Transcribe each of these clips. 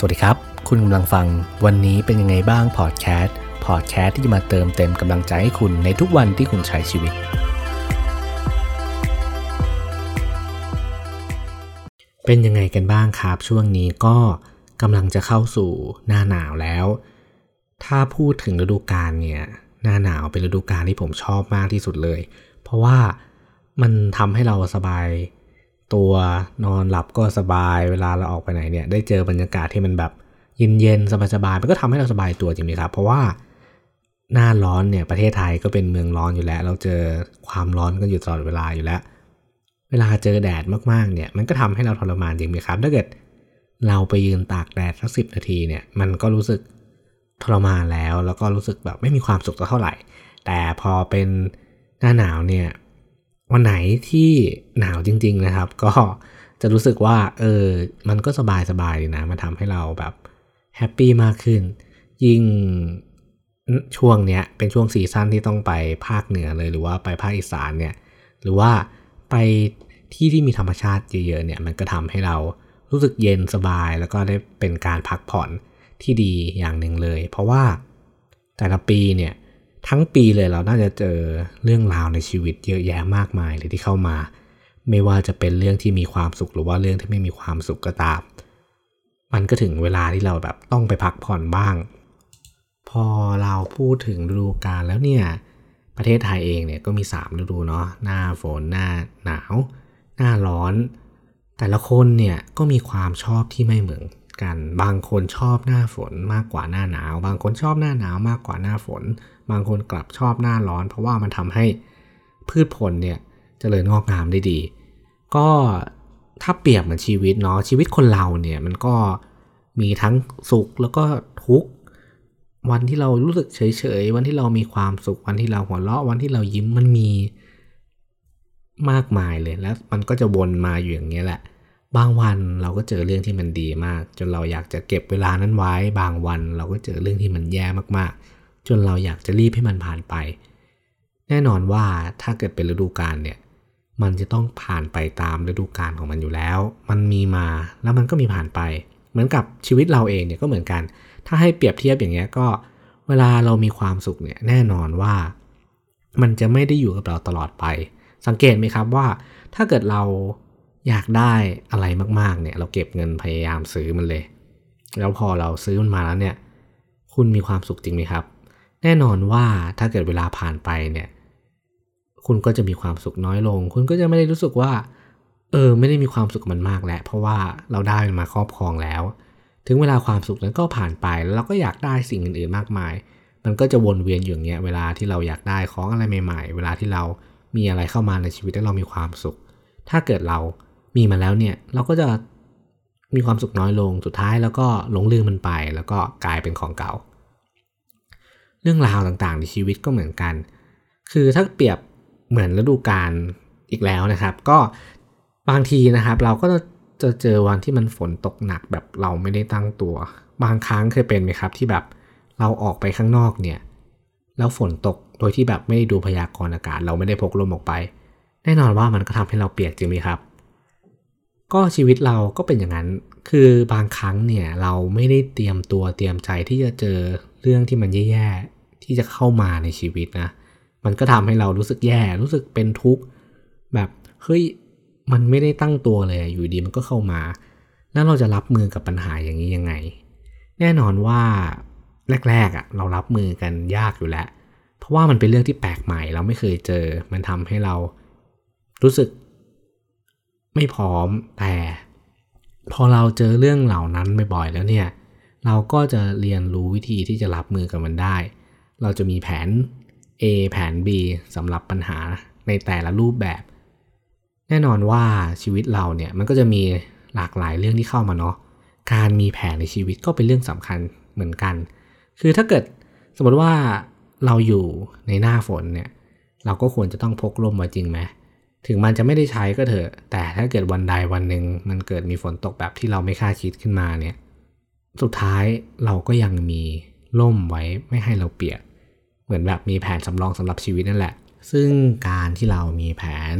สวัสดีครับ คุณกำลังฟังวันนี้เป็นยังไงบ้างพอดแคสต์พอดแคสต์ที่จะมาเติมเต็มกำลังใจให้คุณในทุกวันที่คุณใช้ชีวิต เป็นยังไงกันบ้างครับ ช่วงนี้ก็กำลังจะเข้าสู่หน้าหนาวแล้ว ถ้าพูดถึงฤดูกาลเนี่ยหน้าหนาวเป็นฤดูกาลที่ผมชอบมากที่สุดเลย เพราะว่ามันทำให้เราสบาย ตัวนอนหลับก็สบายเวลาเราออกไปไหนเนี่ยได้เจอบรรยากาศที่มันแบบเย็นๆสบายๆมันก็ทำให้เราสบายตัวจริงไหมครับ เพราะว่าหน้าร้อนเนี่ยประเทศไทยก็เป็นเมืองร้อนอยู่แล้ว เราเจอความร้อนกันอยู่ตลอดเวลาอยู่แล้ว เวลาเจอแดดมากๆเนี่ยมันก็ทำให้เราทรมานจริงไหมครับ ถ้าเกิดเราไปยืนตากแดดสักสิบนาทีเนี่ยมันก็รู้สึกทรมานแล้ว แล้วก็รู้สึกแบบไม่มีความสุขเท่าไหร่ แต่พอเป็นหน้าหนาวเนี่ย วันไหนที่หนาวจริง ๆนะครับ ก็จะรู้สึกว่าเออมันก็สบายสบายนะมันทำให้เราแบบ happy มากขึ้น ยิ่งช่วงเนี้ยเป็นช่วง season ที่ต้องไปภาคเหนือเลยหรือว่าไปภาคอีสานเนี่ยหรือว่าไปที่ที่มีธรรมชาติเยอะๆเนี่ยมันก็ทำให้เรารู้สึกเย็นสบายแล้วก็ได้เป็นการพักผ่อนที่ดีอย่างหนึ่งเลย เพราะว่าแต่ละปีเนี่ย ทั้งปีเลยเราน่าจะเจอเรื่องราวในชีวิตเยอะแยะมากมายเลยที่เข้ามา ไม่ว่าจะเป็นเรื่องที่มีความสุขหรือว่าเรื่องที่ไม่มีความสุขก็ตาม มันก็ถึงเวลาที่เราแบบต้องไปพักผ่อนบ้าง พอเราพูดถึงฤดูกาลแล้วเนี่ยประเทศไทยเองเนี่ยก็มี3ฤดูเนาะหน้าฝนหน้าหนาว หน้าร้อน แต่ละคนเนี่ยก็มีความชอบที่ไม่เหมือน กัน บางคนชอบหน้าฝนมากกว่าหน้าหนาว บางคนชอบหน้าหนาวมากกว่าหน้าฝน บางคนกลับชอบหน้าร้อน เพราะว่ามันทำให้พืชผลเนี่ยจเจริญงอกงามได้ดี ก็ถ้าเปรียบเหมือนชีวิตเนาะชีวิตคนเราเนี่ยมันก็มีทั้งสุขแล้วก็ทุกข์วันที่เรารู้สึกเฉยๆ วันที่เรามีความสุข วันที่เราหัวเราะ วันที่เรายิ้มมันมีมากมายเลย แล้วมันก็จะวนมาอยู่อย่างนี้แหละ บางวันเราก็เจอเรื่องที่มันดีมาก จนเราอยากจะเก็บเวลานั้นไว้ บางวันเราก็เจอเรื่องที่มันแย่มากๆ จนเราอยากจะรีบให้มันผ่านไป แน่นอนว่าถ้าเกิดเป็นฤดูกาลเนี่ยมันจะต้องผ่านไปตามฤดูกาลของมันอยู่แล้ว มันมีมาแล้วมันก็มีผ่านไป เหมือนกับชีวิตเราเองเนี่ยก็เหมือนกัน ถ้าให้เปรียบเทียบอย่างเงี้ยก็เวลาเรามีความสุขเนี่ยแน่นอนว่า มันจะไม่ได้อยู่กับเราตลอดไป สังเกตไหมครับว่า ถ้าเกิดเรา อยากได้อะไรมากๆเนี่ย เราเก็บเงินพยายามซื้อมันเลย แล้วพอเราซื้อมันมาแล้วเนี่ย คุณมีความสุขจริงไหมครับ แน่นอนว่าถ้าเกิดเวลาผ่านไปเนี่ย คุณก็จะมีความสุขน้อยลง คุณก็จะไม่ได้รู้สึกว่า เออ ไม่ได้มีความสุขมันมากแล้วเพราะว่าเราได้มันมาครอบครองแล้ว ถึงเวลาความสุขนั้นก็ผ่านไปแล้วเราก็อยากได้สิ่งอื่นๆมากมาย มันก็จะวนเวียนอยู่อย่างเงี้ย เวลาที่เราอยากได้ของอะไรใหม่ ๆ เวลาที่เรามีอะไรเข้ามาในชีวิตแล้วเรามีความสุข ถ้าเกิดเรา มีมาแล้วเนี่ยเราก็จะมีความสุขน้อยลงสุดท้ายแล้วก็หลงลืมมันไป แล้วก็กลายเป็นของเก่า เรื่องราวต่างๆในชีวิตก็เหมือนกัน คือถ้าเปรียบเหมือนฤดูกาลอีกแล้วนะครับ ก็บางทีนะครับ เราก็จะเจอวันที่มันฝนตกหนักแบบเราไม่ได้ตั้งตัว บางครั้งเคยเป็นไหมครับที่แบบเราออกไปข้างนอกเนี่ยแล้วฝนตกโดยที่แบบไม่ได้ดูพยากรณ์อากาศ เราไม่ได้พกร่มออกไป แน่นอนว่ามันก็ทำให้เราเปียกจริงไหมครับ ก็ชีวิตเราก็เป็นอย่างนั้น คือบางครั้งเนี่ยเราไม่ได้เตรียมตัวเตรียมใจที่จะเจอเรื่องที่มันแย่ๆที่จะเข้ามาในชีวิตนะ มันก็ทำให้เรารู้สึกแย่ รู้สึกเป็นทุกข์แบบเฮ้ยมันไม่ได้ตั้งตัวเลยอยู่ดีมันก็เข้ามา แล้วเราจะรับมือกับปัญหาอย่างนี้ยังไง แน่นอนว่าแรกๆอะ่ะเรารับมือกันยากอยู่แล้ว เพราะว่ามันเป็นเรื่องที่แปลกใหม่เราไม่เคยเจอ มันทำให้เรารู้สึก ไม่พร้อมแต่ พอเราเจอเรื่องเหล่านั้นบ่อยๆแล้วเนี่ยเราก็จะเรียนรู้วิธีที่จะรับมือกับมันได้ เราจะมีแผน A แผน B สำหรับปัญหาในแต่ละรูปแบบ แน่นอนว่าชีวิตเราเนี่ยมันก็จะมีหลากหลายเรื่องที่เข้ามาเนาะการมีแผนในชีวิตก็เป็นเรื่องสำคัญเหมือนกัน คือถ้าเกิดสมมติว่าเราอยู่ในหน้าฝนเนี่ยเราก็ควรจะต้องพกร่มมาจริงไหม ถึงมันจะไม่ได้ใช้ก็เถอะ แต่ถ้าเกิดวันใดวันหนึ่งมันเกิดมีฝนตกแบบที่เราไม่คาดคิดขึ้นมาเนี่ย สุดท้ายเราก็ยังมีร่มไว้ไม่ให้เราเปียก เหมือนแบบมีแผนสำรองสำหรับชีวิตนั่นแหละ ซึ่งการที่เรามีแผน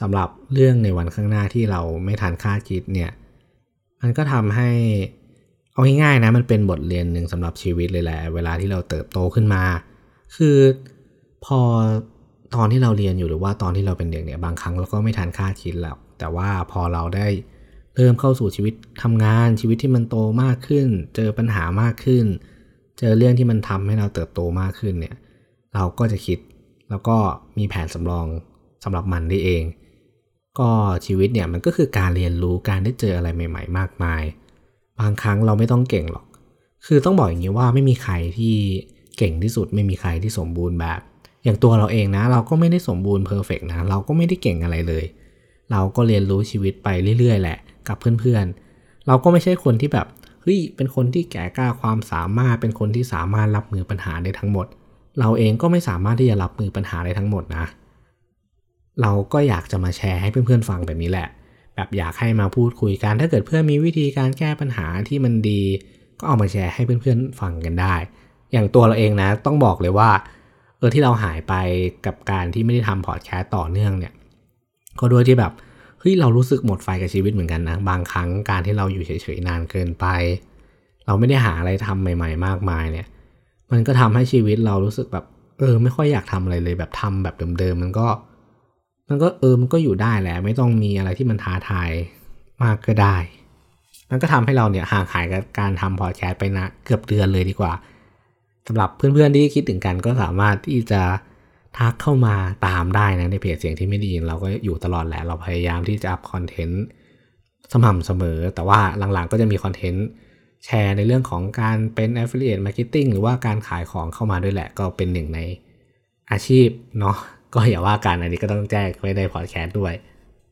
สำหรับเรื่องในวันข้างหน้าที่เราไม่ทันคาดคิดเนี่ย มันก็ทำให้เอาง่ายๆนะมันเป็นบทเรียนหนึ่งสำหรับชีวิตเลยแหละ เวลาที่เราเติบโตขึ้นมา คือพอ ตอนที่เราเรียนอยู่หรือว่าตอนที่เราเป็นเด็กเนี่ยบางครั้งเราก็ไม่ทันคาดคิดหรอกแต่ว่าพอเราได้เริ่มเข้าสู่ชีวิตทำงานชีวิตที่มันโตมากขึ้น เจอปัญหามากขึ้น เจอเรื่องที่มันทำให้เราเติบโตมากขึ้นเนี่ยเราก็จะคิดแล้วก็มีแผนสำรองสำหรับมันได้เอง ก็ชีวิตเนี่ยมันก็คือการเรียนรู้การได้เจออะไรใหม่ ๆ มากมาย บางครั้งเราไม่ต้องเก่งหรอก คือต้องบอกอย่างนี้ว่าไม่มีใครที่เก่งที่สุดไม่มีใครที่สมบูรณ์แบบ อย่างตัวเราเองนะ เราก็ไม่ได้สมบูรณ์เพอร์เฟกนะ เราก็ไม่ได้เก่งอะไรเลย เราก็เรียนรู้ชีวิตไปเรื่อยๆ แหละ กับเพื่อนๆ เราก็ไม่ใช่คนที่แบบเฮ้ยเป็นคนที่แก่กล้าความสามารถ เป็นคนที่สามารถรับมือปัญหาได้ทั้งหมด เราเองก็ไม่สามารถที่จะรับมือปัญหาได้ทั้งหมดนะ เราก็อยากจะมาแชร์ให้เพื่อนๆฟังแบบนี้แหละ แบบอยากให้มาพูดคุยกัน ถ้าเกิดเพื่อนมีวิธีการแก้ปัญหาที่มันดี ก็เอามาแชร์ให้เพื่อนๆฟังกันได้ อย่างตัวเราเองนะ ต้องบอกเลยว่า เออที่เราหายไปกับการที่ไม่ได้ทำพอดแคสต์ต่อเนื่องเนี่ย ก็ด้วยที่แบบเฮ้ยเรารู้สึกหมดไฟกับชีวิตเหมือนกันนะ บางครั้งการที่เราอยู่เฉยๆนานเกินไป เราไม่ได้หาอะไรทำใหม่ ๆ มากมายเนี่ย มันก็ทำให้ชีวิตเรารู้สึกแบบ เออ ไม่ค่อยอยากทำอะไรเลยแบบทำแบบเดิมๆมันก็ มันก็เออมันก็อยู่ได้แหละ ไม่ต้องมีอะไรที่มันท้าทายมากก็ได้มันก็ทำให้เราเนี่ยห่างหายกับการทำพอดแคสต์ไปนะเกือบเดือนเลยดีกว่า สำหรับเพื่อนๆที่คิดถึงกันก็สามารถที่จะทักเข้ามาตามได้นะในเพจเสียงที่ไม่ดีเราก็อยู่ตลอดแหละเราพยายามที่จะอัพคอนเทนต์สม่ำเสมอ แต่ว่าหลังๆก็จะมีคอนเทนต์แชร์ในเรื่องของการเป็น affiliate marketing หรือว่าการขายของเข้ามาด้วยแหละ ก็เป็นหนึ่งในอาชีพเนาะก็อย่าว่ากันอันนี้ก็ต้องแจ้งไว้ในพอดแคสต์ด้วย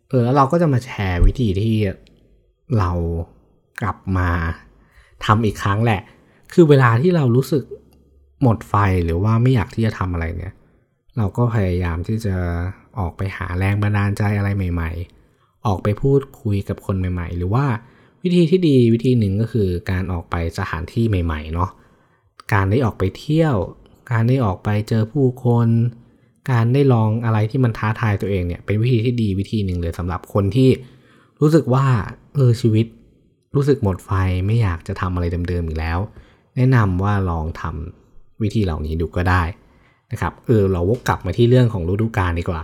เออแล้วเราก็จะมาแชร์วิธีที่เรากลับมาทำอีกครั้งแหละ คือเวลาที่เรารู้สึก หมดไฟหรือว่าไม่อยากที่จะทำอะไรเนี่ย เราก็พยายามที่จะออกไปหาแรงบันดาลใจอะไรใหม่ ๆ ออกไปพูดคุยกับคนใหม่ ๆ หรือว่าวิธีที่ดีวิธีหนึ่งก็คือการออกไปสถานที่ใหม่ๆเนาะการได้ออกไปเที่ยว การได้ออกไปเจอผู้คน การได้ลองอะไรที่มันท้าทายตัวเองเนี่ยเป็นวิธีที่ดีวิธีหนึ่งเลยสำหรับคนที่รู้สึกว่าเออชีวิต รู้สึกหมดไฟไม่อยากจะทำอะไรเดิมๆอีกแล้ว แนะนำว่าลองทำ วิธีเหล่านี้ดูก็ได้นะครับเออเราวกกลับมาที่เรื่องของฤดูกาลดีกว่า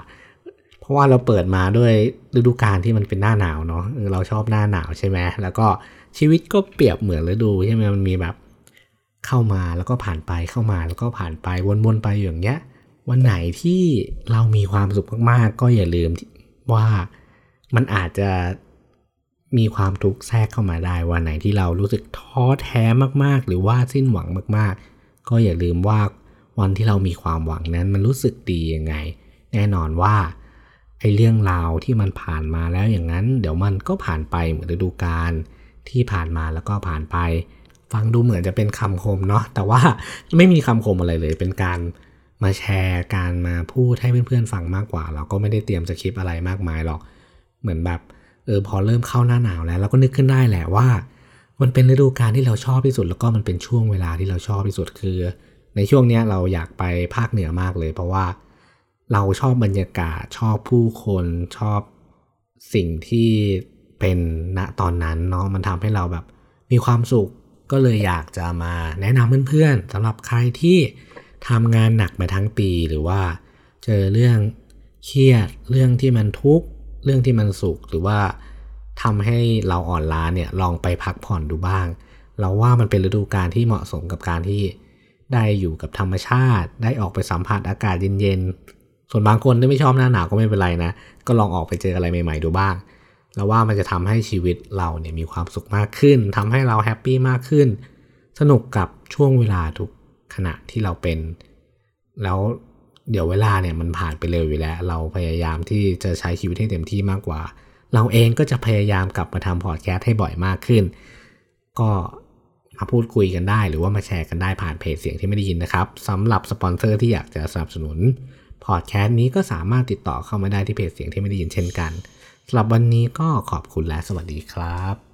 เพราะว่าเราเปิดมาด้วยฤดูกาลที่มันเป็นหน้าหนาวเนาะเออเราชอบหน้าหนาวใช่ไหมแล้วก็ชีวิตก็เปรียบเหมือนฤดูใช่ไหมมันมีแบบเข้ามาแล้วก็ผ่านไปเข้ามาแล้วก็ผ่านไปวนๆไปอย่างเงี้ย วันไหนที่เรามีความสุขมากๆ ก็อย่าลืมว่ามันอาจจะมีความทุกข์แทรกเข้ามาได้วันไหนที่เรารู้สึกท้อแท้มากๆ หรือว่าสิ้นหวังมากๆ ก็อย่าลืมว่าวันที่เรามีความหวังนั้นมันรู้สึกดียังไง แน่นอนว่าไอ้เรื่องราวที่มันผ่านมาแล้วอย่างนั้น เดี๋ยวมันก็ผ่านไปเหมือนฤดูกาลที่ผ่านมาแล้วก็ผ่านไป ฟังดูเหมือนจะเป็นคำคมเนาะแต่ว่าไม่มีคำคมอะไรเลยเป็นการมาแชร์การมาพูดให้เพื่อนๆฟังมากกว่า เราก็ไม่ได้เตรียมสคริปต์อะไรมากมายหรอก เหมือนแบบเออพอเริ่มเข้าหน้าหนาวแล้วเราก็นึกขึ้นได้แหละว่า มันเป็นฤดูกาลที่เราชอบที่สุด แล้วก็มันเป็นช่วงเวลาที่เราชอบที่สุดคือ ในช่วงนี้เราอยากไปภาคเหนือมากเลย เพราะว่าเราชอบบรรยากาศชอบผู้คนชอบสิ่งที่เป็นณตอนนั้นเนาะมันทำให้เราแบบมีความสุขก็เลยอยากจะมาแนะนำเพื่อนๆสำหรับใครที่ทำงานหนักมาทั้งปีหรือว่าเจอเรื่องเครียดเรื่องที่มันทุกข์เรื่องที่มันสุขหรือว่า ทำให้เราอ่อนล้าเนี่ยลองไปพักผ่อนดูบ้าง เราว่ามันเป็นฤดูกาลที่เหมาะสมกับการที่ได้อยู่กับธรรมชาติ ได้ออกไปสัมผัสอากาศเย็นๆ ส่วนบางคนที่ไม่ชอบหน้าหนาวก็ไม่เป็นไรนะ ก็ลองออกไปเจออะไรใหม่ๆดูบ้าง แล้วว่ามันจะทำให้ชีวิตเราเนี่ยมีความสุขมากขึ้นทำให้เรา happy มากขึ้น สนุกกับช่วงเวลาทุกขณะที่เราเป็น แล้วเดี๋ยวเวลาเนี่ยมันผ่านไปเร็วอยู่แล้ว เราพยายามที่จะใช้ชีวิตให้เต็มที่มากกว่า เราเองก็จะพยายามกลับมาทำพอดแคสต์ให้บ่อยมากขึ้น ก็มาพูดคุยกันได้ หรือว่ามาแชร์กันได้ผ่านเพจเสียงที่ไม่ได้ยินนะครับสำหรับสปอนเซอร์ที่อยากจะสนับสนุนพอดแคสต์นี้ก็สามารถติดต่อเข้ามาได้ที่เพจเสียงที่ไม่ได้ยินเช่นกันสำหรับวันนี้ก็ขอบคุณและสวัสดีครับ